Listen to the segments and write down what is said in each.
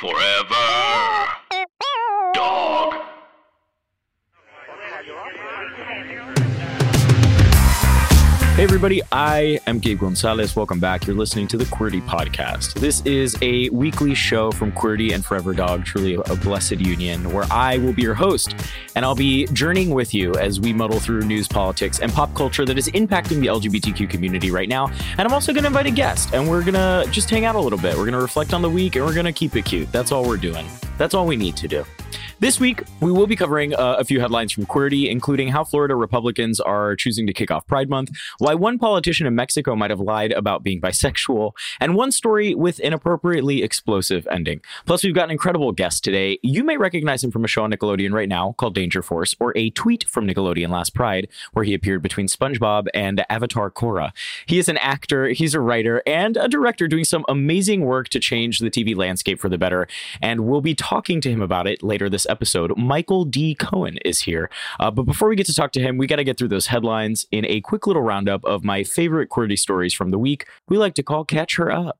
Forever. Dog. Hey, everybody, I am Gabe Gonzalez. Welcome back. You're listening to the Queerty Podcast. This is a weekly show from Queerty and Forever Dog, truly a blessed union, where I will be your host and I'll be journeying with you as we muddle through news, politics, and pop culture that is impacting the LGBTQ community right now. And I'm also going to invite a guest and we're going to just hang out a little bit. We're going to reflect on the week and we're going to keep it cute. That's all we're doing. That's all we need to do. This week, we will be covering uh, a few headlines from Queerty, including how Florida Republicans are choosing to kick off Pride Month, why one politician in Mexico might have lied about being bisexual, and one story with an appropriately explosive ending. Plus, we've got an incredible guest today. You may recognize him from a show on Nickelodeon right now called Danger Force, or a tweet from Nickelodeon last Pride, where he appeared between SpongeBob and Avatar Korra. He is an actor, he's a writer, and a director doing some amazing work to change the TV landscape for the better, and we'll be talking to him about it later this episode. Michael D. Cohen is here. Uh, but before we get to talk to him, we got to get through those headlines in a quick little roundup of my favorite Queerty stories from the week. We like to call Catch Her Up.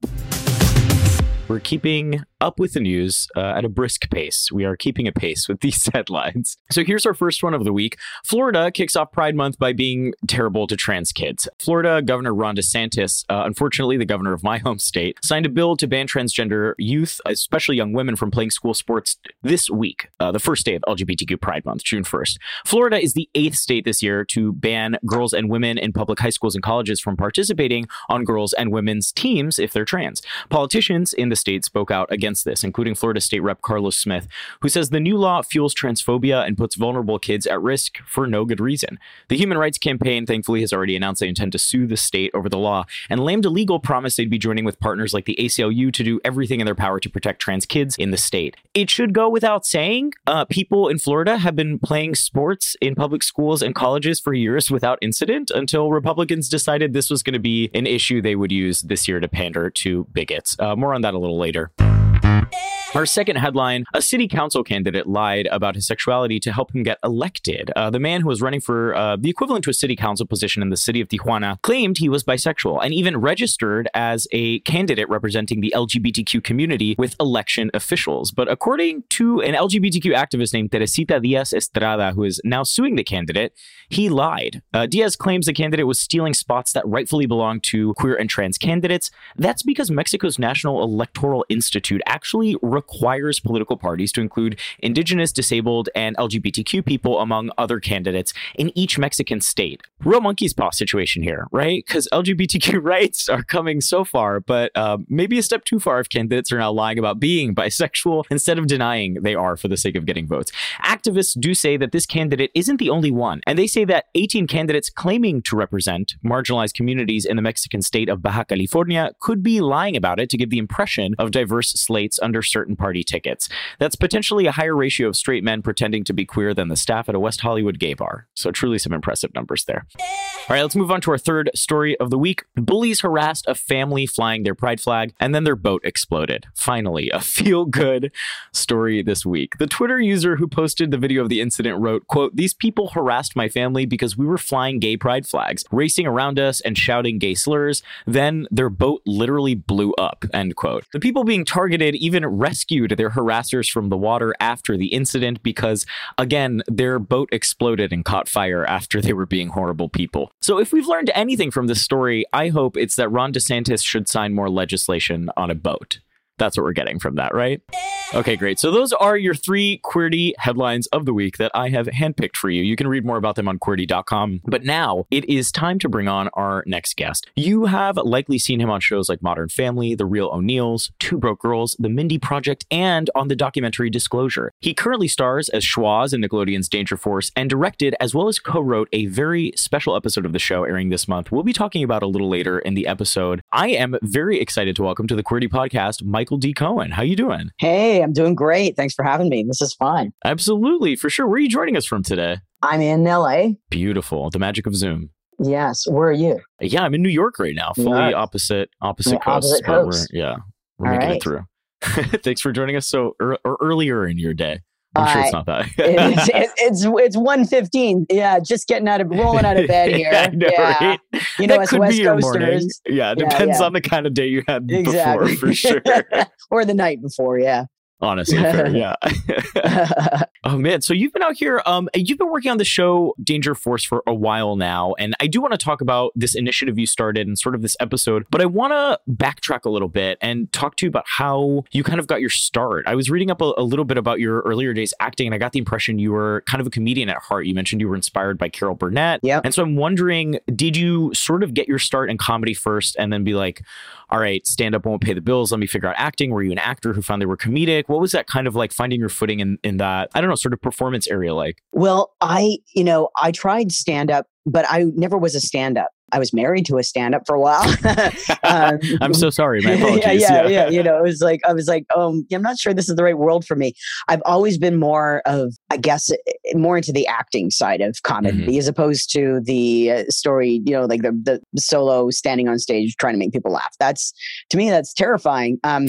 We're keeping up with the news uh, at a brisk pace. We are keeping a pace with these headlines. So here's our first one of the week. Florida kicks off Pride Month by being terrible to trans kids. Florida Governor Ron DeSantis, uh, unfortunately the governor of my home state, signed a bill to ban transgender youth, especially young women, from playing school sports this week, uh, the first day of LGBTQ Pride Month, June 1st. Florida is the eighth state this year to ban girls and women in public high schools and colleges from participating on girls and women's teams if they're trans. Politicians in the state spoke out against this, including Florida State Rep Carlos Smith, who says the new law fuels transphobia and puts vulnerable kids at risk for no good reason. The Human Rights Campaign, thankfully, has already announced they intend to sue the state over the law, and Lambda Legal promised they'd be joining with partners like the ACLU to do everything in their power to protect trans kids in the state. It should go without saying, uh, people in Florida have been playing sports in public schools and colleges for years without incident until Republicans decided this was going to be an issue they would use this year to pander to bigots. Uh, more on that a little later. Our second headline A city council candidate lied about his sexuality to help him get elected. Uh, the man who was running for uh, the equivalent to a city council position in the city of Tijuana claimed he was bisexual and even registered as a candidate representing the LGBTQ community with election officials. But according to an LGBTQ activist named Teresita Diaz Estrada, who is now suing the candidate, he lied. Uh, Diaz claims the candidate was stealing spots that rightfully belong to queer and trans candidates. That's because Mexico's National Electoral Institute actually requires political parties to include indigenous, disabled, and LGBTQ people among other candidates in each Mexican state. Real monkey's paw situation here, right? Because LGBTQ rights are coming so far, but uh, maybe a step too far if candidates are now lying about being bisexual instead of denying they are for the sake of getting votes. Activists do say that this candidate isn't the only one, and they say that 18 candidates claiming to represent marginalized communities in the Mexican state of Baja California could be lying about it to give the impression of diverse slates under certain party tickets. That's potentially a higher ratio of straight men pretending to be queer than the staff at a West Hollywood gay bar. So, truly some impressive numbers there. All right, let's move on to our third story of the week. Bullies harassed a family flying their pride flag, and then their boat exploded. Finally, a feel good story this week. The Twitter user who posted the video of the incident wrote, quote, These people harassed my family because we were flying gay pride flags, racing around us and shouting gay slurs. Then their boat literally blew up, end quote. The people being targeted even rescued their harassers from the water after the incident because, again, their boat exploded and caught fire after they were being horrible people. So, if we've learned anything from this story, I hope it's that Ron DeSantis should sign more legislation on a boat. That's what we're getting from that, right? Okay, great. So those are your three Queerty headlines of the week that I have handpicked for you. You can read more about them on Queerty.com. But now it is time to bring on our next guest. You have likely seen him on shows like Modern Family, The Real O'Neills, Two Broke Girls, The Mindy Project, and on the documentary Disclosure. He currently stars as Schwoz in Nickelodeon's Danger Force and directed as well as co-wrote a very special episode of the show airing this month. We'll be talking about a little later in the episode. I am very excited to welcome to the Queerty podcast Michael D. Cohen. How you doing? Hey, I'm doing great. Thanks for having me. This is fun. Absolutely, for sure. Where are you joining us from today? I'm in LA. Beautiful. The magic of Zoom. Yes. Where are you? Yeah, I'm in New York right now, fully Nice. opposite opposite Yeah, coasts. opposite but we're yeah, we're All making right. it through. Thanks for joining us so or earlier in your day. I'm sure it's not that. it's, it- it's it's one fifteen. Yeah, just getting out of rolling out of bed here. yeah, I know, right? You know, that as could West be your morning. Coasters. Yeah, it Yeah, depends yeah. on the kind of day you had Exactly. before, for sure. or the night before. Yeah. Honestly, fair, yeah. oh man, so you've been out here. Um, you've been working on the show Danger Force for a while now, and I do want to talk about this initiative you started and sort of this episode. But I want to backtrack a little bit and talk to you about how you kind of got your start. I was reading up a, a little bit about your earlier days acting, and I got the impression you were kind of a comedian at heart. You mentioned you were inspired by Carol Burnett, Yep. And so I'm wondering, did you sort of get your start in comedy first, and then be like, all right, stand up won't pay the bills. Let me figure out acting. Were you an actor who found they were comedic? What was that kind of like finding your footing in, in that, I don't know, sort of performance area like? well, I you know I tried stand up, but I never was a stand up. I was married to a stand up for a while. Um, I'm so sorry. My apologies. yeah, yeah, yeah. You know, it was like I was like, um, I'm not sure this is the right world for me. I've always been more of, I guess, eh, more into the acting side of comedy Mm-hmm. as opposed to the uh, story. You know, like the the solo standing on stage trying to make people laugh. That's to me, that's terrifying. Um,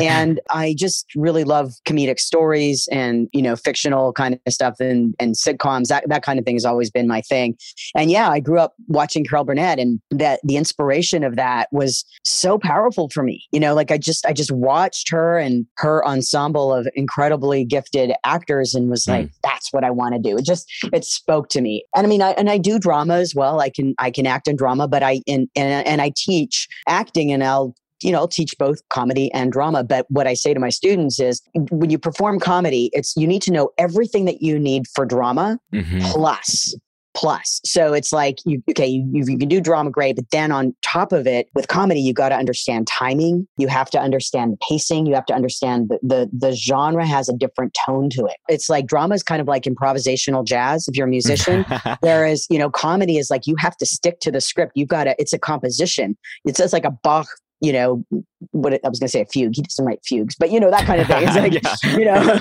and I just really love comedic stories and you know fictional kind of stuff and and sitcoms. That that kind of thing has always been my thing. And yeah, I grew up watching Carol Burnett, and that the inspiration of that was so powerful for me. You know, like I just I just watched her and her ensemble of incredibly gifted actors, and was like, that's what I want to do. It just it spoke to me. And I mean, I and I do drama as well. I can I can act in drama, but I and and, and I teach acting, and I'll you know, I'll teach both comedy and drama. But what I say to my students is when you perform comedy, it's you need to know everything that you need for drama Mhm. plus plus. So it's like you okay you, you can do drama great but then on top of it with comedy you got to understand timing. You have to understand pacing. You have to understand the, the the genre has a different tone to it. It's like drama is kind of like improvisational jazz if you're a musician. Whereas you know comedy is like you have to stick to the script. You've got to it's a composition. It's just like a bach you know what i was going to say a fugue. He doesn't write fugues but you know that kind of thing. It's like Yeah. you know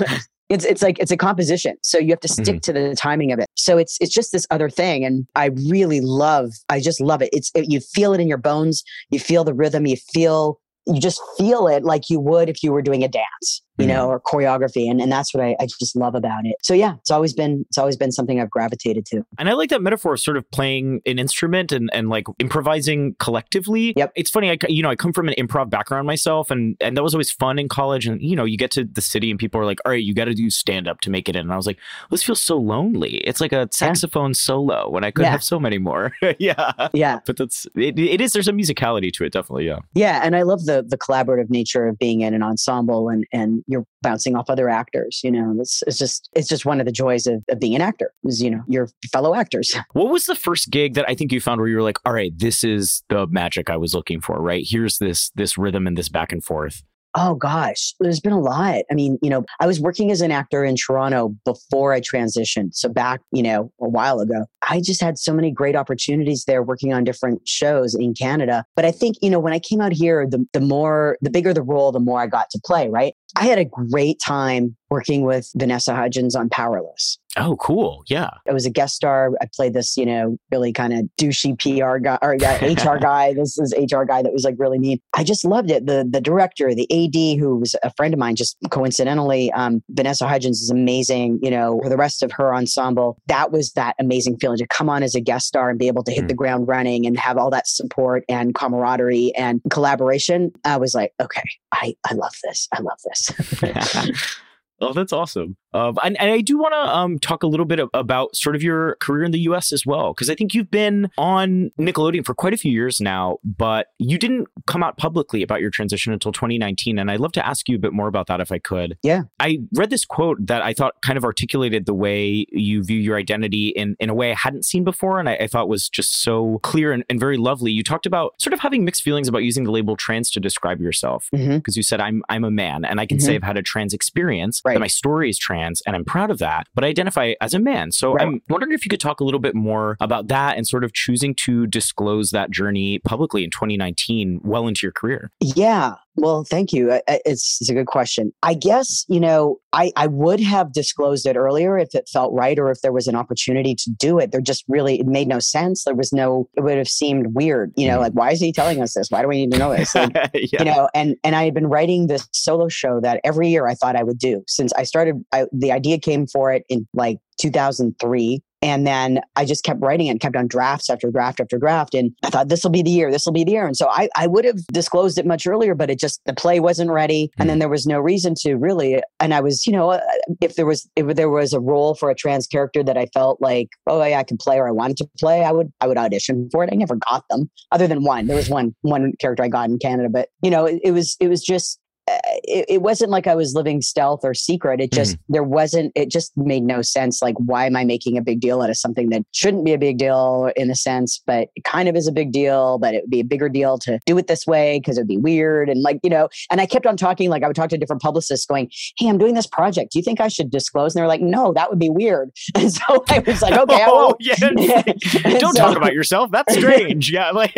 it's it's like it's a composition. So you have to stick mm-hmm. to the timing of it. So it's it's just this other thing and i really love i just love it. It's it, you feel it in your bones you feel the rhythm you feel you just feel it like you would if you were doing a dance you mm-hmm. know or choreography and, and that's what I, I just love about it so yeah it's always been it's always been something i've gravitated to And I like that metaphor of sort of playing an instrument and, and like improvising collectively. Yep. It's funny, I, you know, I come from an improv background myself and, and that was always fun in college. And, you know, you get to the city and people are like, all right, you got to do stand up to make it in. And I was like, this feels so lonely. It's like a saxophone solo when I could Yeah. have so many more. yeah. yeah But that's, it, it is, there's a musicality to it, definitely. Yeah. yeah and i love the the collaborative nature of being in an ensemble and and you're bouncing off other actors you know it's, it's just it's just one of the joys of, of being an actor is you know your fellow actors What was the first gig that I think you found where you were like, all right, this is the magic I was looking for, right? Here's this, this rhythm and this back and forth. Oh gosh, there's been a lot. I mean, you know, I was working as an actor in Toronto before I transitioned. So back, you know, a while ago, I just had so many great opportunities there working on different shows in Canada. But I think, you know, when I came out here, the, the more, the bigger the role, the more I got to play, right? I had a great time working with Vanessa Hudgens on Powerless. Oh, cool. Yeah. I was a guest star. I played this, you know, really kind of douchey PR guy or HR guy. This is HR guy that was like really mean. I just loved it. The the director, the AD, who was a friend of mine, just coincidentally, um, Vanessa Hudgens is amazing. You know, for the rest of her ensemble, that was that amazing feeling to come on as a guest star and be able to hit Mm. the ground running and have all that support and camaraderie and collaboration. I was like, okay, I I love this. I love this. Oh, that's awesome. Uh, and, and I do want to um, talk a little bit about sort of your career in the US as well, because I think you've been on Nickelodeon for quite a few years now, but you didn't come out publicly about your transition until 2019. And I'd love to ask you a bit more about that if I could. Yeah. I read this quote that I thought kind of articulated the way you view your identity in, in a way I hadn't seen before. And I, I thought was just so clear and, and, very lovely. You talked about sort of having mixed feelings about using the label trans to describe yourself, because mm-hmm. you said, I'm, I'm a man and I can mm-hmm. say I've had a trans experience. Right that my story is trans and I'm proud of that, but I identify as a man. So right. I'm wondering if you could talk a little bit more about that and sort of choosing to disclose that journey publicly in 2019, well into your career. Yeah. Well, thank you. It's, it's a good question. I guess, you know, I, I would have disclosed it earlier if it felt right or if there was an opportunity to do it. There just really, it made no sense. There was no, it would have seemed weird, you know, mm-hmm. like, why is he telling us this? Why do we need to know this? Like, yeah. You know, and, and I had been writing this solo show that every year I thought I would do since I started, I, the idea came for it in like 2003 and then I just kept writing and kept on drafts after draft after draft. And I thought, this will be the year, this will be the year. And so I, I would have disclosed it much earlier, but it just, the play wasn't ready. And then hmm. there was no reason to really. And I was, you know, uh, if there was, if there was a role for a trans character that I felt like, oh, yeah, I could play or I wanted to play, I would, I would audition for it. I never got them other than one. There was one, one character I got in Canada, but you know, it, it was, it was just, it, it, wasn't like I was living stealth or secret. It just, mm-hmm. there wasn't, it just made no sense. Like, why am I making a big deal out of something that shouldn't be a big deal in a sense, but it kind of is a big deal, but it would be a bigger deal to do it this way because it'd be weird. And like, you know, and I kept on talking, like, I would talk to different publicists going, Hey, I'm doing this project. Do you think I should disclose? And they're like, No, that would be weird. And so I was like, Okay, oh, yeah. Don't so, talk about yourself. That's strange. yeah. Like,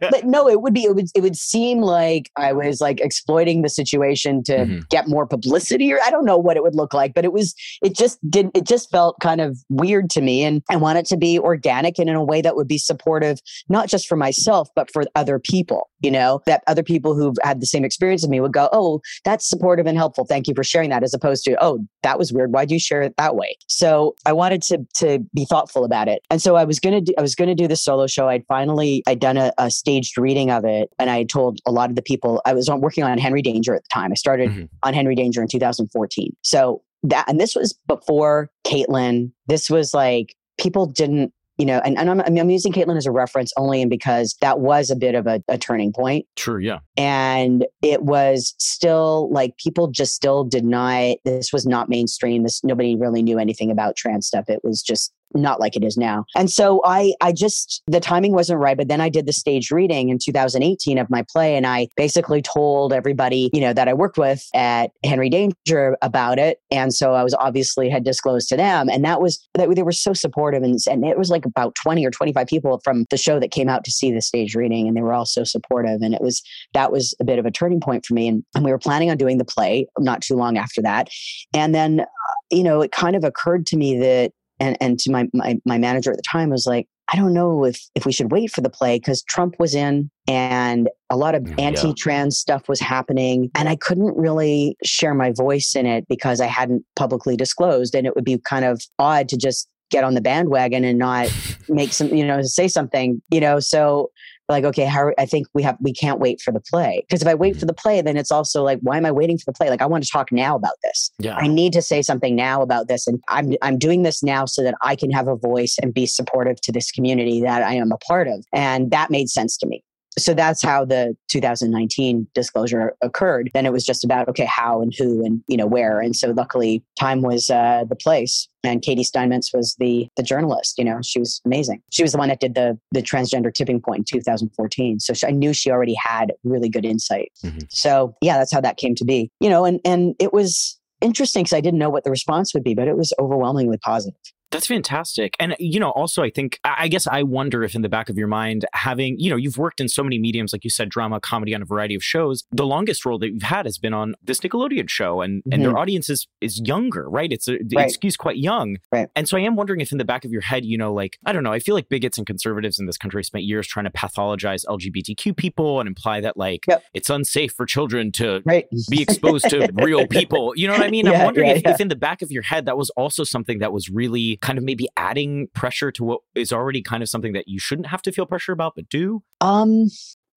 but no, it would be, it would, it would seem like I was like exploiting the situation to mm-hmm. get more publicity or I don't know what it would look like, but it was it just didn't it just felt kind of weird to me and I want it to be organic and in a way that would be supportive not just for myself but for other people, you know, that other people who've had the same experience as me would go, "Oh, that's supportive and helpful. Thank you for sharing that." as opposed to, "Oh, that was weird. Why'd you share it that way?" So, I wanted to to be thoughtful about it. And so I was going to do, I was going to do the solo show. I'd finally I'd done a, a staged reading of it and I told a lot of the people I was working on Henry Danger at the time. I started mm-hmm. on Henry Danger in 2014. So that, and this was before Caitlyn. This was like people didn't, you know, and, and I'm, I'm using Caitlyn as a reference only and because that was a bit of a, a turning point. Sure, yeah. And it was still like people just still did not, this was not mainstream. This nobody really knew anything about trans stuff. It was just not like it is now. And so I I just the timing wasn't right, but then I did the stage reading in 2018 of my play and I basically told everybody, you know, that I worked with at Henry Danger about it. And so I was obviously had disclosed to them and that was that they were so supportive and, and it was like about 20 or 25 people from the show that came out to see the stage reading and they were all so supportive and it was that was a bit of a turning point for me and, and we were planning on doing the play not too long after that. And then uh, you know, it kind of occurred to me that and and to my, my my manager at the time was like i don't know if if we should wait for the play because trump was in and a lot of anti-trans stuff was happening and i couldn't really share my voice in it because i hadn't publicly disclosed and it would be kind of odd to just get on the bandwagon and not make some you know say something you know so like okay how i think we have we can't wait for the play. Because if i wait for mm-hmm. the play then it's also like why am i waiting for the play? Like i want to talk now about this. Yeah. I need to say something now about this and i'm i'm doing this now so that i can have a voice and be supportive to this community that i am a part of. And that made sense to me so that's how the 2019 disclosure occurred. Then it was just about okay how and who and you know where. And so luckily time was uh, the place. And Katy Steinmetz was the the journalist you know she was amazing. She was the one that did the the transgender tipping point in 2014 so she, i knew she already had really good insight. Mm-hmm. so yeah that's how that came to be. You know and and it was interesting because i didn't know what the response would be but it was overwhelmingly positive that's fantastic. And, you know, also, I think, I guess I wonder if in the back of your mind, having, you know, you've worked in so many mediums, like you said, drama, comedy on a variety of shows. The longest role that you've had has been on this Nickelodeon show, and, mm-hmm. and their mm-hmm. audience is, is younger, right? It's a, right. quite young. Right. And so I am wondering if in the back of your head, you know, like, I don't know, I feel like bigots and conservatives in this country spent years trying to pathologize LGBTQ people and imply that, like, yep. it's unsafe for children to right. be exposed to real people. You know what I mean? Yeah, I'm wondering yeah, if, yeah. if in the back of your head, that was also something that was really kind of maybe adding pressure to what is already kind of something that you shouldn't have to feel pressure about, but do? Um,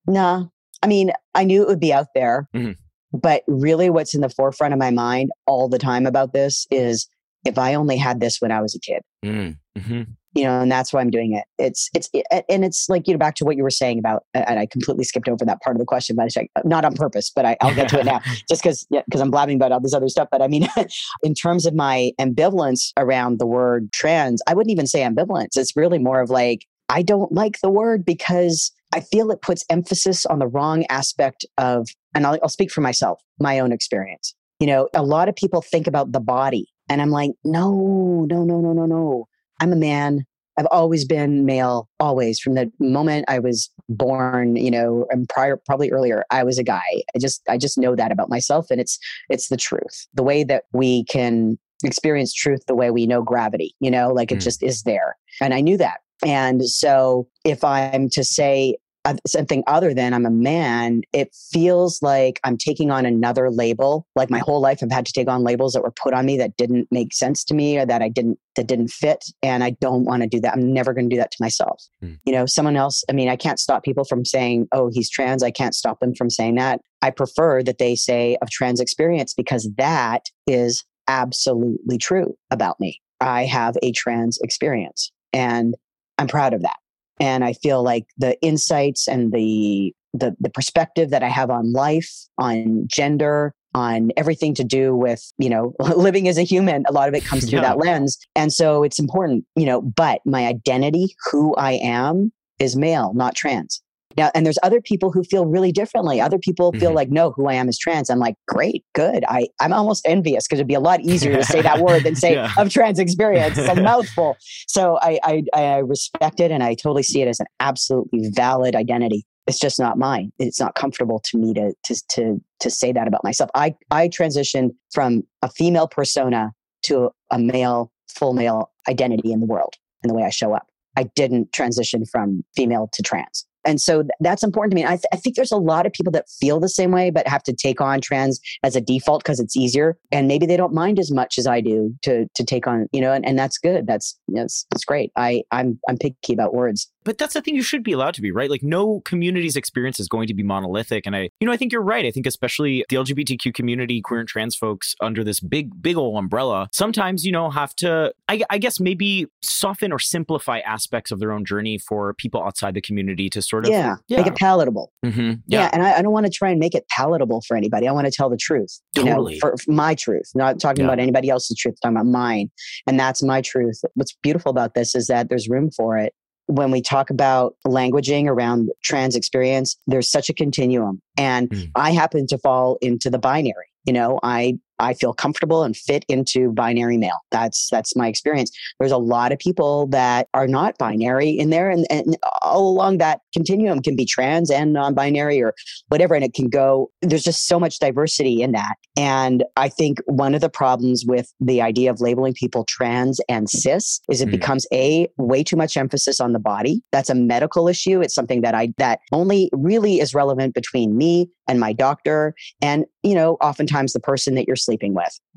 nah. I mean, I knew it would be out there. Mm-hmm. But really, what's in the forefront of my mind all the time about this is if I only had this when I was a kid. Mm, hmm You know, and that's why I'm doing it. It's it's it, and it's like you know back to what you were saying about, and I completely skipped over that part of the question, but it's like, not on purpose. But I, I'll get to it now, just because yeah, because I'm blabbing about all this other stuff. But I mean, in terms of my ambivalence around the word trans, I wouldn't even say ambivalence. It's really more of like I don't like the word because I feel it puts emphasis on the wrong aspect of, and I'll, I'll speak for myself, my own experience. You know, a lot of people think about the body, and I'm like, no, no, no, no, no, no. I'm a man. I've always been male, always from the moment I was born. You know, and prior, probably earlier, I was a guy. I just, I just know that about myself, and it's, it's the truth. The way that we can experience truth, the way we know gravity. You know, like it Mm. just is there, and I knew that. And so, if I'm to say something other than I'm a man, it feels like I'm taking on another label. Like my whole life, I've had to take on labels that were put on me that didn't make sense to me or that I didn't that didn't fit, and I don't want to do that. I'm never going to do that to myself. Hmm. You know, someone else. I mean, I can't stop people from saying, "Oh, he's trans." I can't stop them from saying that. I prefer that they say of trans experience because that is absolutely true about me. I have a trans experience, and I'm proud of that and I feel like the insights and the the the perspective that I have on life, on gender, on everything to do with you know living as a human, a lot of it comes through Yeah. that lens, and so it's important, you know. But my identity, who I am, is male, not trans. Now, and there's other people who feel really differently. Other people feel Mhm. like, no, who I am is trans. I'm like, great, good. I, I'm almost envious because it'd be a lot easier to say that word than say Yeah. of trans experience. It's a mouthful. So I, I, I respect it and I totally see it as an absolutely valid identity. It's just not mine. It's not comfortable to me to, to, to, to say that about myself. I, I transitioned from a female persona to a male, full male identity in the world and the way I show up. I didn't transition from female to trans. And so that's important to me. I, th- I think there's a lot of people that feel the same way, but have to take on trans as a default because it's easier. And maybe they don't mind as much as I do to to take on, you know, and, and that's good. That's that's that's great. I I'm I'm picky about words. But that's the thing you should be allowed to be, right? Like no community's experience is going to be monolithic. And I, you know, I think you're right. I think especially the LGBTQ community, queer and trans folks under this big, big old umbrella, sometimes, you know, have to, I, I guess maybe soften or simplify aspects of their own journey for people outside the community to sort of, Yeah, yeah. make it palatable. Mhm. Yeah, yeah. and I, I don't want to try and make it palatable for anybody. I want to tell the truth. You Totally. know, for, for my truth, not talking Yeah. about anybody else's truth, talking about mine. And that's my truth. What's beautiful about this is that there's room for it. When we talk about languaging around trans experience, there's such a continuum. And Mm. I happen to fall into the binary. You know, I I feel comfortable and fit into binary male. That's that's my experience. There's a lot of people that are not binary in there, and, and all along that continuum can be trans and non-binary or whatever, and it can go. There's just so much diversity in that, and I think one of the problems with the idea of labeling people trans and cis is it Mm. becomes a way too much emphasis on the body. That's a medical issue. It's something that I that only really is relevant between me and my doctor, and you know, oftentimes the person that you're sleeping with.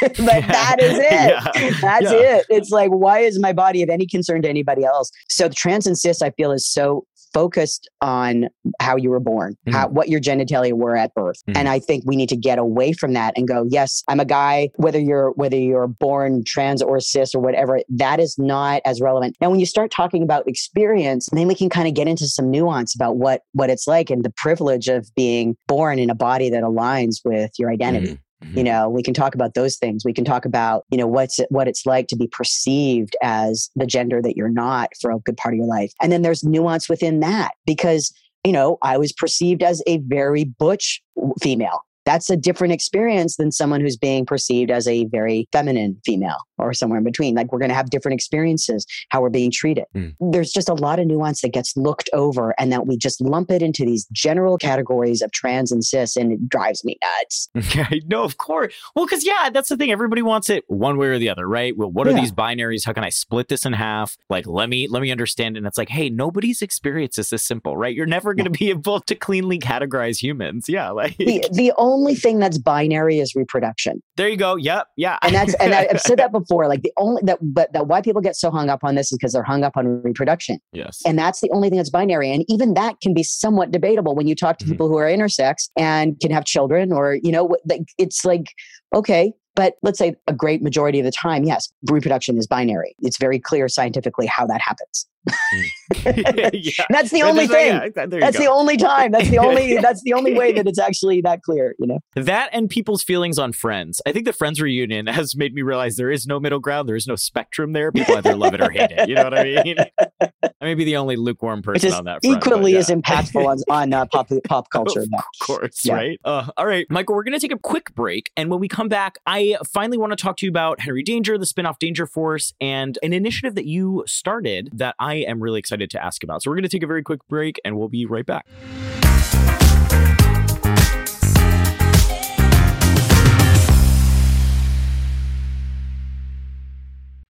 but that is it. Yeah. That's Yeah. it. It's like, why is my body of any concern to anybody else? So the trans and cis, I feel, is so focused on how you were born, how what your genitalia were at birth. Mhm. And I think we need to get away from that and go, yes, I'm a guy, whether you're whether you're born trans or cis or whatever, that is not as relevant. Now when you start talking about experience, then we can kind of get into some nuance about what what it's like and the privilege of being born in a body that aligns with your identity Mhm. you know we can talk about those things. We can talk about you know what's it, what it's like to be perceived as the gender that you're not for a good part of your life. And then there's nuance within that because you know i was perceived as a very butch female that's a different experience than someone who's being perceived as a very feminine female or somewhere in between like we're going to have different experiences how we're being treated Mm. there's just a lot of nuance that gets looked over and that we just lump it into these general categories of trans and cis and it drives me nuts Yeah, no, of course. Well, because yeah, that's the thing. Everybody wants it one way or the other, right? Well, what are Yeah. these binaries? How can I split this in half? Like, let me let me understand. And it's like, hey, nobody's experience is this simple, right? You're never going to be able to cleanly categorize humans. Yeah, like the, the only thing that's binary is reproduction. There you go. Yep. Yeah. And that's and I, I've said that before. Like the only that but that why people get so hung up on this is because they're hung up on reproduction. yes. And that's the only thing that's binary. And even that can be somewhat debatable when you talk to Mhm. people who are intersex and can have children or, you know, like, it's like, okay, but let's say a great majority of the time, yes, reproduction is binary. It's very clear scientifically how that happens. Hmm. yeah. That's the only there's- uh, thing. yeah, That's go. the only time. That's the only that's the only way that it's actually that clear, you know. That and people's feelings on Friends. I think the Friends reunion has made me realize there is no middle ground. There is no spectrum there. People either love it or hate it. You know what I mean? I may be the only lukewarm person on that front. equally yeah. as impactful on, on uh, pop pop culture. Of course, Yeah. right? Uh, all right, Michael, we're going to take a quick break. And when we come back, I finally want to talk to you about Henry Danger, the spinoff Danger Force, and an initiative that you started that I am really excited to ask about. So we're going to take a very quick break and we'll be right back.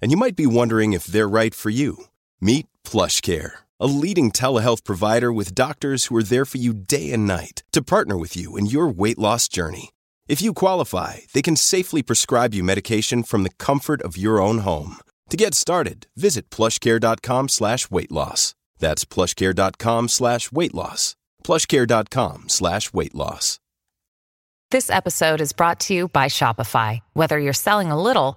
and you might be wondering if they're right for you. Meet PlushCare, a leading telehealth provider with doctors who are there for you day and night to partner with you in your weight loss journey. If you qualify, they can safely prescribe you medication from the comfort of your own home. To get started, visit plushcare.com slash weight loss. That's plushcare.com slash weight loss. plushcare.com slash weight loss. This episode is brought to you by Shopify. Whether you're selling a little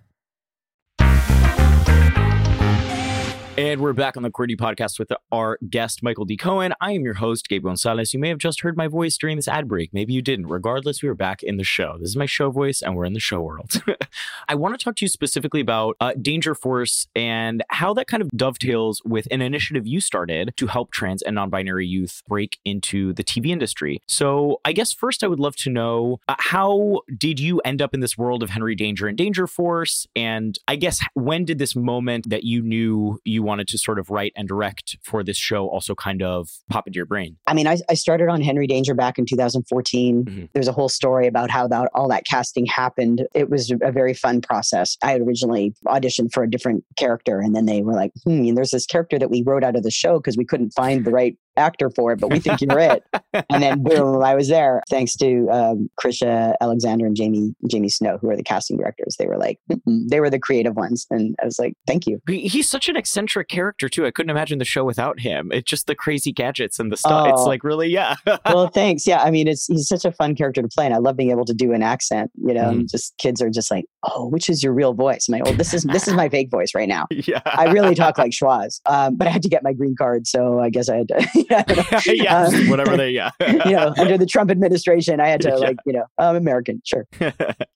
And we're back on the Queerty podcast with our guest, Michael D. Cohen. I am your host, Gabe Gonzalez. You may have just heard my voice during this ad break. Maybe you didn't. Regardless, we are back in the show. This is my show voice, and we're in the show world. I want to talk to you specifically about uh, Danger Force and how that kind of dovetails with an initiative you started to help trans and non binary youth break into the TV industry. So, I guess first, I would love to know uh, how did you end up in this world of Henry Danger and Danger Force? And I guess when did this moment that you knew you wanted to sort of write and direct for this show also kind of pop into your brain? I mean, I, I started on Henry Danger back in 2014. Mhm. There's a whole story about how that all that casting happened. It was a very fun process. I had originally auditioned for a different character, and then they were like, "Hmm, there's this character that we wrote out of the show because we couldn't find the right actor for it, but we think you're it." And then boom, I was there. Thanks to um, Krisha Alexander and Jamie Jamie Snow, who are the casting directors. They were like, "Mm-mm." they were the creative ones, and I was like, "Thank you." He's such an eccentric character too. I couldn't imagine the show without him. It's just the crazy gadgets and the stuff. It's Oh. like really, yeah. well, thanks. Yeah, I mean, it's he's such a fun character to play, and I love being able to do an accent. You know, Mm-hmm. just kids are just like, "Oh, which is your real voice?" I'm like, "Oh, this is this is my fake voice right now." yeah. I really talk like Schwoz, um, but I had to get my green card, so I guess I had to. Yeah, Um, whatever they, yeah. you know, under the Trump administration, I had to Yeah. like, you know, I'm American, sure.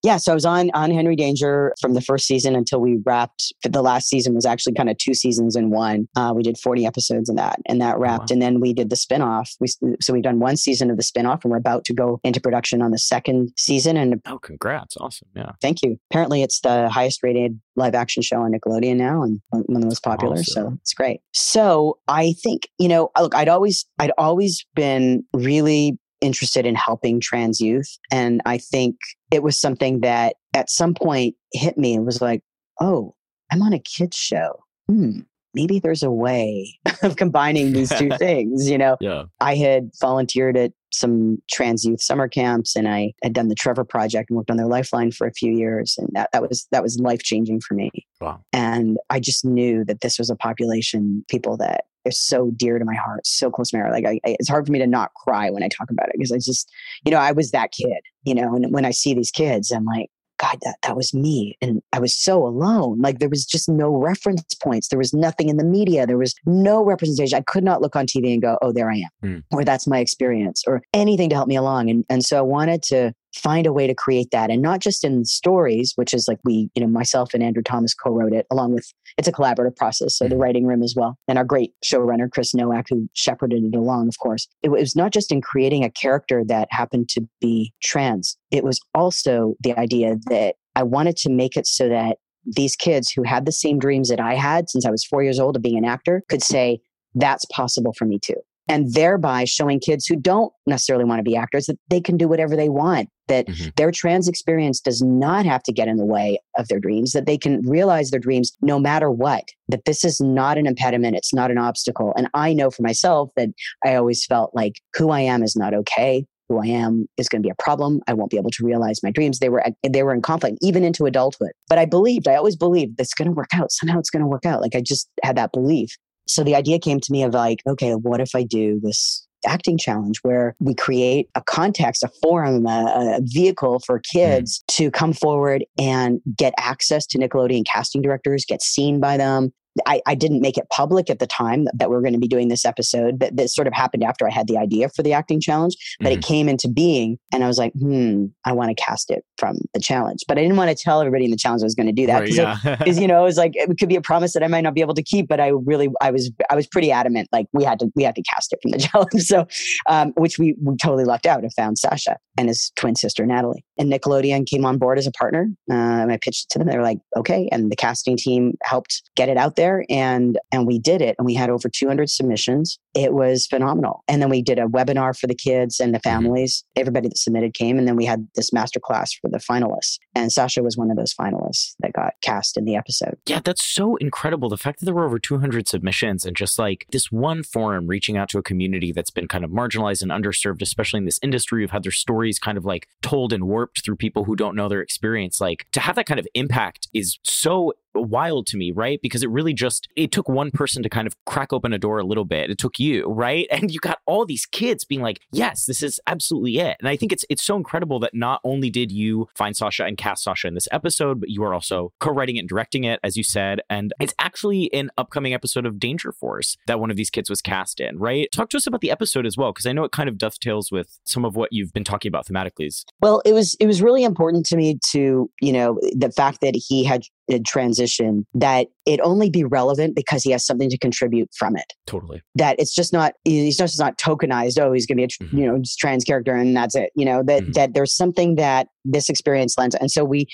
yeah, so I was on on Henry Danger from the first season until we wrapped. The last season was actually kind of two seasons in one. Uh, we did 40 episodes in that, and that wrapped. wow. And then we did the spinoff. We so we've done one season of the spinoff, and we're about to go into production on the second season. And oh, congrats. Awesome. Yeah. thank you. Apparently, it's the highest rated live action show on Nickelodeon now, and one of the most popular. So it's great. So I think you know, look, I'd always, I'd always been really interested in helping trans youth, and I think it was something that at some point hit me and was like, oh, I'm on a kids show. Hmm. Maybe there's a way of combining these two things. You know, Yeah. I had volunteered at some trans youth summer camps and I had done the Trevor Project and worked on their lifeline for a few years. And that, that was that was life changing for me. Wow. And I just knew that this was a population, people that are so dear to my heart, so close to my heart. Like I, I- it's hard for me to not cry when I talk about it because I just, you know, I was that kid, you know, and when I see these kids, I'm like, God, that, that was me. And I was so alone. Like there was just no reference points. There was nothing in the media. There was no representation. I could not look on TV and go, oh, there I am. Mm. Or that's my experience or anything to help me along. And, and so I wanted to find a way to create that and not just in stories, which is like we, you know, myself and Andrew Thomas co-wrote it along with, it's a collaborative process. So the mm-hmm. writing room as well. And our great showrunner, Chris Nowak, who shepherded it along, of course. It was not just in creating a character that happened to be trans. It was also the idea that I wanted to make it so that these kids who had the same dreams that I had since I was four years old of being an actor could say, that's possible for me too. And thereby showing kids who don't necessarily want to be actors that they can do whatever they want, that Mhm. their trans experience does not have to get in the way of their dreams, that they can realize their dreams no matter what, that this is not an impediment, it's not an obstacle. And I know for myself that I always felt like who I am is not okay. Who I am is going to be a problem. I won't be able to realize my dreams. They were they were in conflict even into adulthood. But I believed, I always believed that's going to work out. Somehow it's going to work out. Like I just had that belief. So the idea came to me of like, okay, what if I do this acting challenge where we create a context, a forum, a, a vehicle for hmm. kids to come forward and get access to Nickelodeon casting directors, get seen by them. I, I didn't make it public at the time that, that we are going to be doing this episode, but this sort of happened after I had the idea for the acting challenge. But it came into being, and I was like, hmm, I want to cast it from the challenge. But I didn't want to tell everybody in the challenge I was going to do that Right, because yeah. you know it was like it could be a promise that I might not be able to keep, but I really I was I was pretty adamant like we had to we had to cast it from the challenge, so um, which we we totally lucked out and found Sasha and his twin sister Natalie, and Nickelodeon came on board as a partner, uh, and I pitched it to them. They were like okay, and the casting team helped get it out there, and and we did it, and we had over 200 submissions. It was phenomenal, and then we did a webinar for the kids and the mm-hmm. families. Everybody that submitted came, and then we had this master class for the finalists, and Sasha was one of those finalists that got cast in the episode. Yeah, that's so incredible. The fact that there were over 200 submissions and just like this one forum reaching out to a community that's been kind of marginalized and underserved, especially in this industry, who've had their stories kind of like told and warped through people who don't know their experience. Like to have that kind of impact is so wild to me, right? Because it really just it took one person to kind of crack open a door a little bit. It took you, right? And you got all these kids being like, "Yes, this is absolutely it." And I think it's it's so incredible that not only did you find Sasha and cast Sasha in this episode, but you are also co-writing it and directing it, as you said. And it's actually an upcoming episode of Danger Force that one of these kids was cast in, right? Talk to us about the episode as well, because I know it kind of dovetails with some of what you've been talking about thematically. Well, it was it was really important to me to you know the fact that he had transition that it only be relevant because he has something to contribute from it. Totally. That it's just not he's just not tokenized. Oh, he's going to be a Mhm. you know just trans character and that's it. You know that Mhm. that there's something that this experience lends, and so we,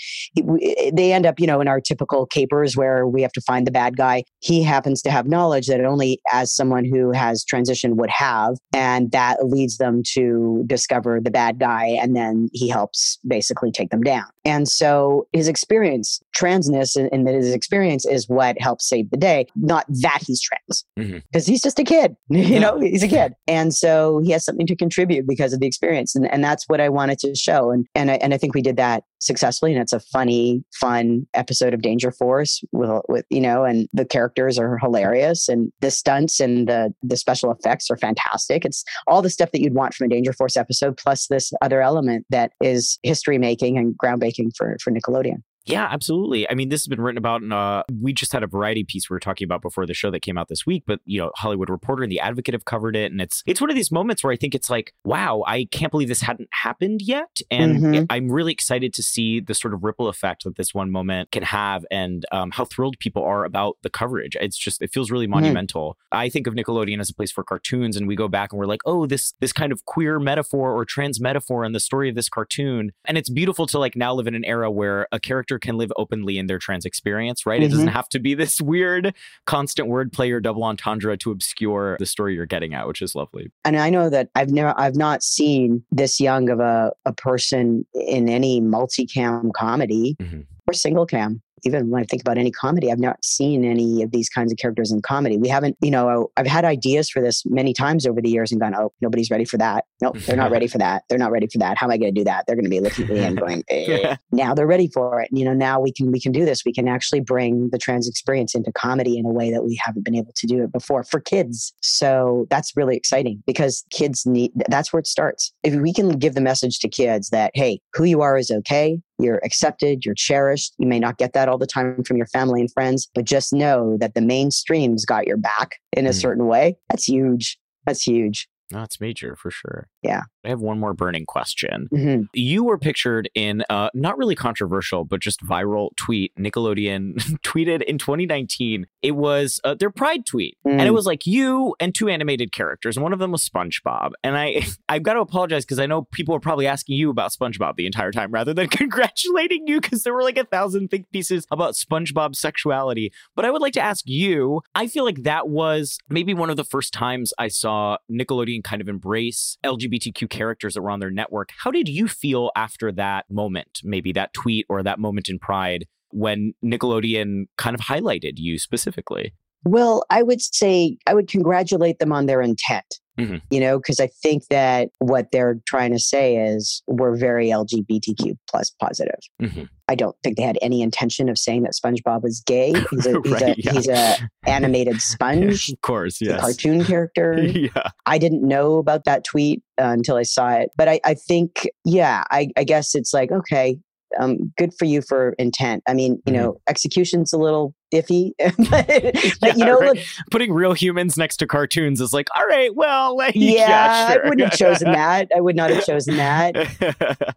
we they end up you know in our typical capers where we have to find the bad guy. He happens to have knowledge that only as someone who has transitioned would have, and that leads them to discover the bad guy, and then he helps basically take them down. And so his experience, transness, and, and that his experience is what helps save the day, not that he's trans, mm-hmm. because he's just a kid. You Yeah. know, he's a kid, and so he has something to contribute because of the experience, and, and that's what I wanted to show. And and I, and I think we did that successfully, and it's a funny, fun episode of Danger Force with with you know, and the characters are hilarious, and the stunts and the the special effects are fantastic. It's all the stuff that you'd want from a Danger Force episode, plus this other element that is history making and groundbreaking for for Nickelodeon. Yeah, absolutely. I mean, this has been written about, and uh, we just had a variety piece we were talking about before the show that came out this week. But you know, Hollywood Reporter and The Advocate have covered it, and it's it's one of these moments where I think it's like, wow, I can't believe this hadn't happened yet, and Mhm. I'm really excited to see the sort of ripple effect that this one moment can have, and um, how thrilled people are about the coverage. It's just it feels really monumental. I think of Nickelodeon as a place for cartoons, and we go back and we're like, oh, this this kind of queer metaphor or trans metaphor in the story of this cartoon, and it's beautiful to like now live in an era where a character can live openly in their trans experience, right? It doesn't have to be this weird constant wordplay or double entendre to obscure the story you're getting at, which is lovely. and I know that I've never I've not seen this young of a, a person in any multicam comedy Mhm. or single cam. even when I think about any comedy, I've not seen any of these kinds of characters in comedy. We haven't, you know, I've had ideas for this many times over the years and gone, oh, nobody's ready for that. Nope, they're not ready for that. They're not ready for that. How am I going to do that? They're going to be looking at me and going, eh. now they're ready for it. And, You know, now we can we can do this. We can actually bring the trans experience into comedy in a way that we haven't been able to do it before for kids. So that's really exciting because kids need that's where it starts. If we can give the message to kids that hey, who you are is okay. You're accepted, you're cherished. You may not get that all the time from your family and friends, but just know that the mainstream's got your back in a Mm. certain way. That's huge. That's huge. It's major for sure. Yeah. I have one more burning question. Mhm. You were pictured in a not really controversial, but just viral tweet. Nickelodeon tweeted in 2019. It was uh, their Pride tweet, and it Mm. was like you and two animated characters, and one of them was SpongeBob. And I, I've got to apologize because I know people are probably asking you about SpongeBob the entire time rather than congratulating you because there were like a thousand think pieces about SpongeBob's sexuality. But I would like to ask you. I feel like that was maybe one of the first times I saw Nickelodeon kind of embrace LGBTQ characters that were on their network. How did you feel after that moment, maybe that tweet or that moment in Pride when Nickelodeon kind of highlighted you specifically? Well, I would say I would congratulate them on their intent. Mhm. You know, because I think that what they're trying to say is we're very LGBTQ plus positive. Mhm. I don't think they had any intention of saying that SpongeBob was gay. He's a he's Right, a yeah. he's a animated sponge, of course, yes. cartoon character. yeah. I didn't know about that tweet uh, until I saw it. But I, I think, yeah, I, I guess it's like, okay, um, good for you for intent. I mean, you Mhm. know, execution's a little iffy, but, but you know, right. look, Putting real humans next to cartoons is like, all right, well, like, yeah, yeah, sure. I wouldn't have chosen that. I would not have chosen that,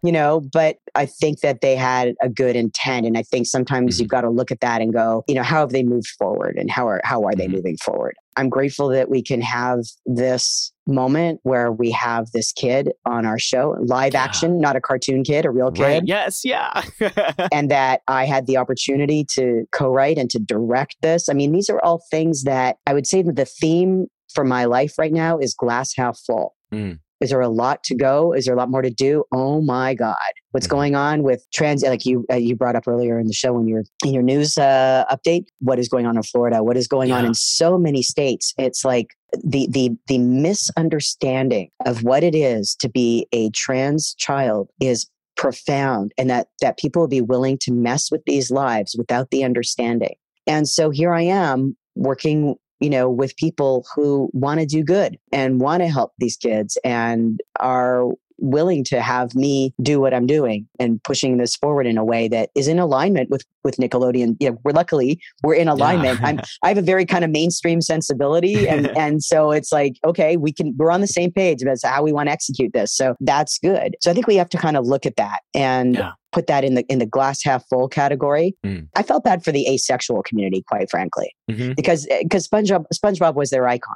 you know, but I think that they had a good intent. And I think sometimes Mhm. you've got to look at that and go, you know, how have they moved forward and how are, how are they Mhm. moving forward? I'm grateful that we can have this moment where we have this kid on our show, live Yeah. action, not a cartoon kid, a real kid. right. Yes. Yeah. and that I had the opportunity to co-write and to direct this. I mean, these are all things that I would say that the theme for my life right now is glass half full. Mm. Is there a lot to go? Is there a lot more to do? Oh my God, what's Mhm. going on with trans? Like you, uh, you brought up earlier in the show when you're in your news uh, update, what is going on in Florida? What is going on in so many states? It's like the the the misunderstanding of what it is to be a trans child is profound and that that people will be willing to mess with these lives without the understanding and so here i am working you know with people who want to do good and want to help these kids and are willing to have me do what i'm doing and pushing this forward in a way that is in alignment with with nickelodeon. You know we're luckily we're in alignment. I'm i have a very kind of mainstream sensibility and and so it's like okay we can we're on the same page as how we want to execute this. So that's good. So i think we have to kind of look at that and Yeah. put that in the in the glass half full category. Mm. i felt bad for the asexual community quite frankly. Mhm. because because spongebob spongebob was their icon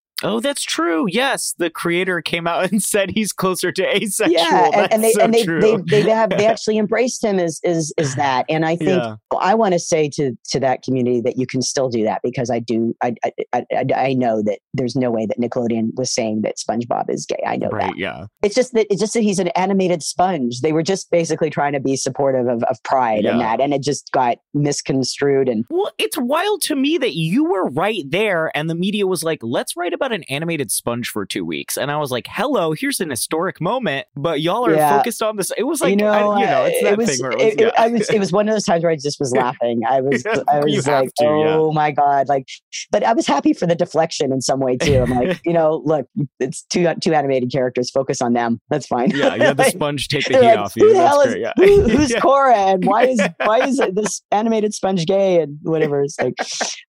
Oh, that's true. Yes, the creator came out and said he's closer to asexual. yeah and, That's and they so and they, true. they they have they actually embraced him as is is that and i think Yeah. i want to say to to that community that you can still do that because i do I, I i I- know that there's no way that nickelodeon was saying that spongebob is gay i know right. that Yeah. it's just that it's just that he's an animated sponge they were just basically trying to be supportive of, of pride and that and it just got misconstrued and Well, it's wild to me that you were right there and the media was like, let's write about an animated sponge for two weeks. And I was like, hello, here's an historic moment, but y'all are Yeah. focused on this. It was like, you know, I, you know, it's that it was, thing where it it, was, it- yeah. I was, it was one of those times where I just was laughing. I was, Yeah, I was like, to, oh my God. Like, but I was happy for the deflection in some way too. I'm like, you know, look, it's two, two animated characters. Focus on them. That's fine. yeah, yeah, the sponge take the heat like, off who you. the hell is. Who, who's. Cora and why is, why is this animated sponge gay and whatever. It's like,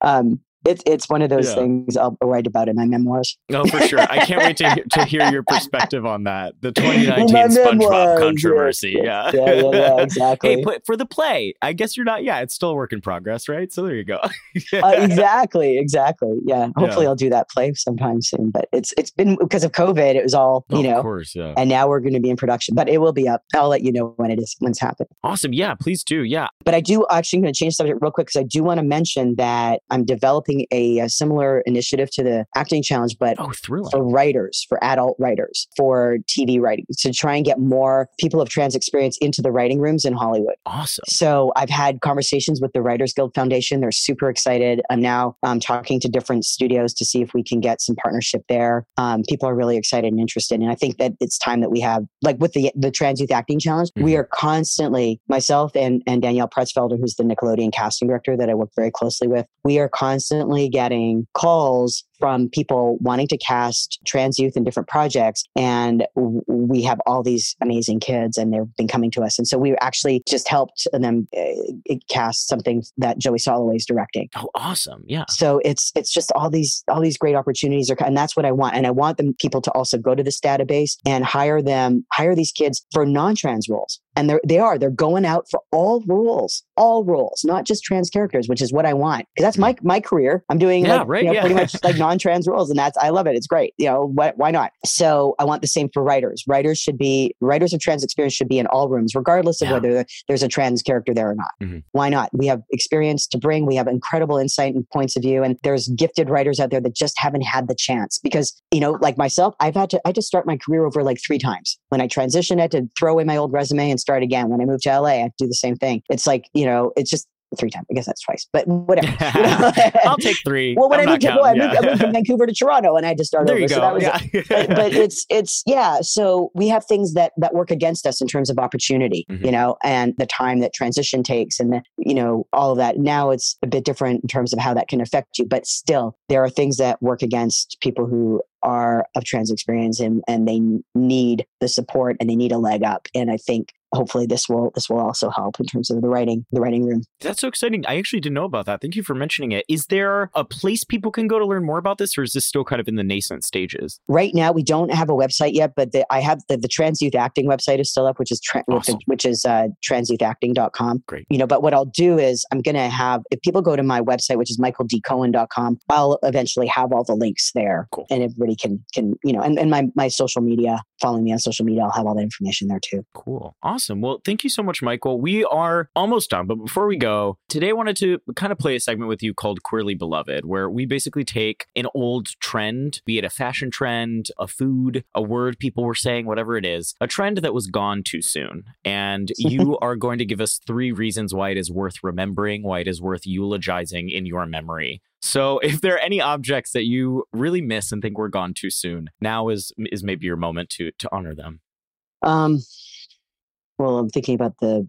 um, It's it's one of those Yeah. things I'll write about in my memoirs. Oh, for sure. I can't wait to, to hear your perspective on that. The 2019 SpongeBob memoirs, controversy. Yeah. Yeah, yeah, yeah, exactly. hey, but for the play, I guess you're not. Yeah, it's still a work in progress, right? So there you go. uh, exactly, exactly. Yeah. Hopefully. I'll do that play sometime soon. But it's it's been because of COVID, it was all, you of know, course. Yeah. and now we're going to be in production. But it will be up. I'll let you know when it is when it's happened. Awesome. Yeah, please do. Yeah. But I do actually going to change the subject real quick because I do want to mention that I'm developing a, a similar initiative to the acting challenge, but Oh, thrilling. for writers, for adult writers, for TV writing, to try and get more people of trans experience into the writing rooms in Hollywood. Awesome. So I've had conversations with the Writers Guild Foundation. They're super excited. I'm now um, talking to different studios to see if we can get some partnership there. Um, people are really excited and interested, and I think that it's time that we have, like with the the Trans Youth Acting Challenge, we Mhm. are constantly myself and and Danielle Pretsfelder, who's the Nickelodeon casting director that I work very closely with. We are constantly getting calls from people wanting to cast trans youth in different projects. And we have all these amazing kids and they've been coming to us. And so we actually just helped them uh, cast something that joey soloway is directing. Oh, awesome. Yeah. so it's it's just all these all these great opportunities are and that's what i want. And i want them people to also go to this database and hire them hire these kids for non-trans roles. And they're they are they're going out for all roles all roles not just trans characters which is what i want. Because that's my my career. I'm doing Yeah, like, right, you know, yeah. pretty much like non-trans roles and that's i love it it's great you know why, why not? So i want the same for writers. Writers should be writers of trans experience should be in all rooms regardless of Yeah. whether there's a trans character there or not. Mhm. why not? We have experience to bring we have incredible insight and points of view and there's gifted writers out there that just haven't had the chance because you know like myself i've had to i had to start my career over like three times. When i transitioned i had to throw away my old resume and start again. When i moved to la i had to do the same thing. It's like you know it's just three times i guess that's twice but whatever I'll take three. well when I'm i moved, to, well, I, moved, I moved from vancouver to toronto and i had to start there over you so go. that was yeah. but, but it's it's yeah so we have things that that work against us in terms of opportunity Mhm. you know and the time that transition takes and the you know all of that now it's a bit different in terms of how that can affect you but still there are things that work against people who are of trans experience and and they need the support and they need a leg up and i think hopefully this will this will also help in terms of the writing the writing room That's so exciting. I actually didn't know about that. Thank you for mentioning it. Is there a place people can go to learn more about this, or is this still kind of in the nascent stages? right now we don't have a website yet but the, i have the, the trans youth acting website is still up which is tra- the- Awesome. which is uh, transyouthacting.com Great. you know but what i'll do is i'm going to have if people go to my website which is michaeldcohen.com i'll eventually have all the links there Cool. and everybody can can you know and, and my my social media following me on social media i'll have all that information there too Cool. Awesome. Well, thank you so much, Michael. We are almost done, but before we go, today I wanted to kind of play a segment with you called Queerly Beloved, where we basically take an old trend, be it a fashion trend, a food, a word people were saying, whatever it is, a trend that was gone too soon. And you are going to give us three reasons why it is worth remembering, why it is worth eulogizing in your memory. So, if there are any objects that you really miss and think were gone too soon, now is is maybe your moment to to honor them. um well i'm thinking about the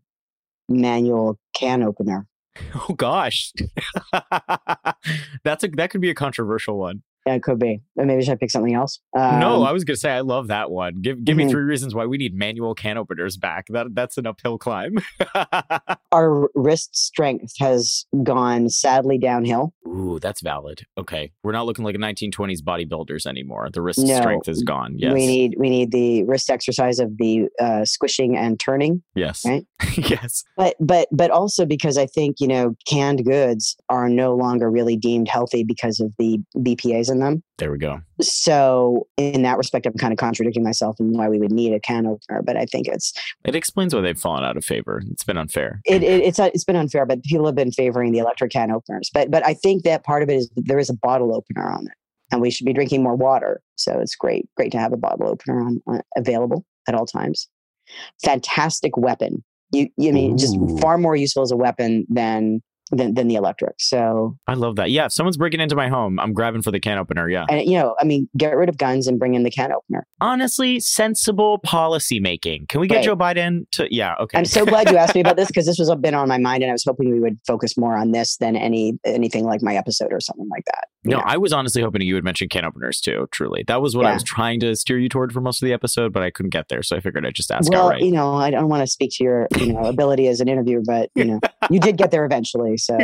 manual can opener Oh gosh, that's a that could be a controversial one. Yeah it could be Or maybe should i pick something else um, no, I was gonna say I love that one. Give give me Mhm. three reasons why we need manual can openers back. That that's an uphill climb. our wrist strength has gone sadly downhill. Ooh, that's valid. Okay, we're not looking like a 1920s bodybuilders anymore. The wrist No. strength is gone. Yes, We need we need the wrist exercise of the uh, squishing and turning. yes, right? yes. But but but also because I think you know canned goods are no longer really deemed healthy because of the BPA's in them. There we go. So in that respect, I'm kind of contradicting myself and why we would need a can opener. But I think it's It explains why they've fallen out of favor. It's been unfair. it, it it's uh, it's been unfair. But people have been favoring the electric can openers. But but I think that part of it is there is a bottle opener on it, and we should be drinking more water. So it's great great to have a bottle opener on, on available at all times. Fantastic weapon. You you mean just far more useful as a weapon than than than the electric. So I love that. Yeah, if someone's breaking into my home, I'm grabbing for the can opener. Yeah. and you know I mean get rid of guns and bring in the can opener. Honestly, sensible policy making. Can we get Right. Joe Biden to? Yeah. Okay. I'm so glad you asked me about this because this was a been on my mind, and I was hoping we would focus more on this than any anything like my episode or something like that. No, Yeah. I was honestly hoping you would mention can openers too. Truly, that was what I was trying to steer you toward for most of the episode, but I couldn't get there, so I figured I'd just ask well, outright. you know, I don't want to speak to your, you know, ability as an interviewer, but you know, you did get there eventually. So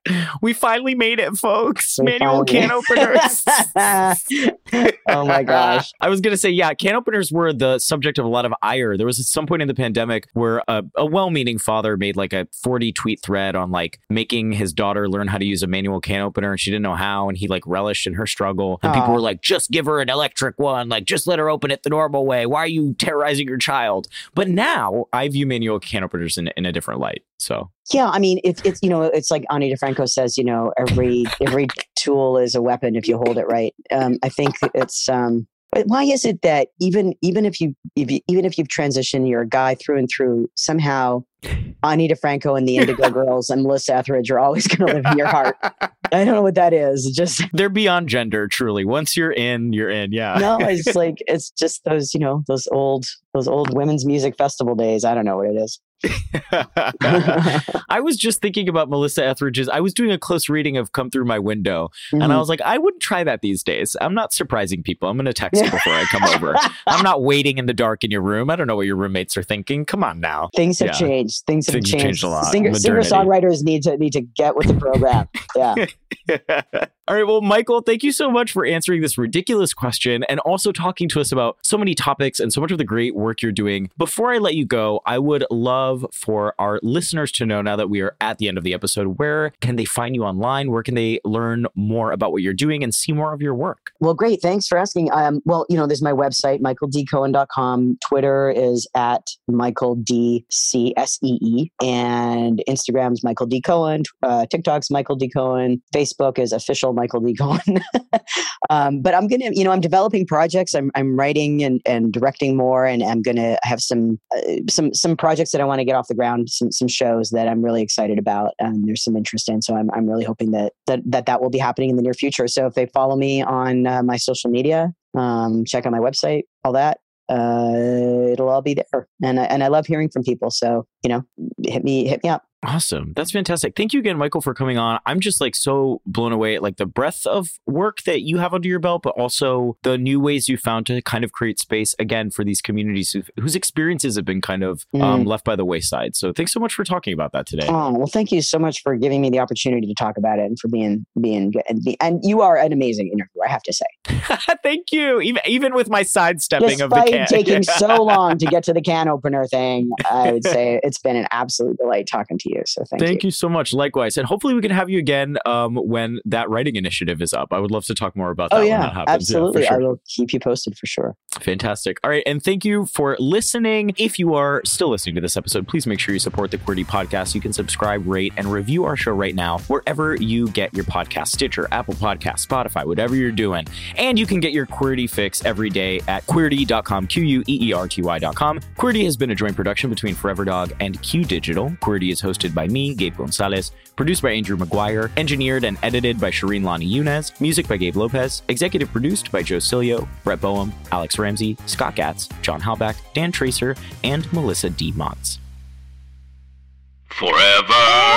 we finally made it, folks. We Manual can openers. oh my gosh. I was going to say, yeah, can openers were the subject of a lot of ire. There was at some point in the pandemic where a, a well meaning father made like a 40 tweet thread on like making his daughter learn how to use a manual can opener and she didn't know how. And he like relished in her struggle. And people were like, just give her an electric one. Like, just let her open it the normal way. Why are you terrorizing your child? But now I view manual can openers in, in a different light. So Yeah, I mean, it's you know, it's like Ani DiFranco says, you know, every every tool is a weapon if you hold it right. Um, I think it's um, why is it that even even if you, if you even if you've transitioned, you're a guy through and through, somehow Ani DiFranco and the Indigo Girls and Melissa Etheridge are always going to live in your heart. I don't know what that is. Just they're beyond gender, truly. Once you're in, you're in. Yeah. no, it's like it's just those you know those old those old women's music festival days. I don't know what it is. I was just thinking about Melissa Etheridge's. I was doing a close reading of Come Through My Window, and I Mhm. was like, I wouldn't try that these days. I'm not surprising people. I'm going to text before I come over. I'm not waiting in the dark in your room. I don't know what your roommates are thinking. Come on now. Things have Yeah. changed. Things have Things changed. changed a lot. Singer Modernity. songwriters need to need to get with the program. Yeah. All right. Well, Michael, thank you so much for answering this ridiculous question and also talking to us about so many topics and so much of the great work you're doing. Before I let you go, I would love for our listeners to know now that we are at the end of the episode, where can they find you online? Where can they learn more about what you're doing and see more of your work? Well, great. Thanks for asking. Um, well, you know, there's my website, michaeldcohen.com. Twitter is at Michael D C S E E, and Instagram's Michael D Cohen. Uh, TikTok's Michael D Cohen. Facebook is official Michael Cohen. um, but I'm gonna, you know, I'm developing projects. I'm I'm writing and, and directing more, and I'm gonna have some uh, some some projects that I want to get off the ground. Some some shows that I'm really excited about, and there's some interest in. So I'm I'm really hoping that that that that will be happening in the near future. So if they follow me on uh, my social media, um, check out my website, all that. Uh, it'll all be there, and I, and I love hearing from people. So you know, hit me hit me up. Awesome. That's fantastic. Thank you again, Michael, for coming on. I'm just like so blown away at like the breadth of work that you have under your belt, but also the new ways you found to kind of create space again for these communities who've, whose experiences have been kind of um, Mm. left by the wayside. So thanks so much for talking about that today. Oh well, thank you so much for giving me the opportunity to talk about it and for being being good. And, be, and you are an amazing interviewer, I have to say. Thank you. Even even with my sidestepping of the Despite can. taking so long to get to the can opener thing, I would say it's been an absolute delight talking to you. So thank, Thank you. you so much. Likewise. And hopefully we can have you again um, when that writing initiative is up. I would love to talk more about that Oh yeah, that happens. Yeah, absolutely. sure. I will keep you posted for sure. Fantastic. All right. And thank you for listening. If you are still listening to this episode, please make sure you support the Queerty podcast. You can subscribe, rate, and review our show right now, wherever you get your podcast Stitcher, Apple Podcast, Spotify, whatever you're doing. And you can get your Queerty fix every day at Queerty.com, Q U E E R T Y.com. Queerty has been a joint production between Forever Dog and Q Digital. Queerty is hosted by me, Gabe Gonzalez, produced by Andrew McGuire, engineered and edited by Shireen Lani Yunez, music by Gabe Lopez, executive produced by Joe Cilio, Brett Boehm, Alex Ramsey, Scott Gatz, John Halbach, Dan Tracer, and Melissa D. Motz. Forever.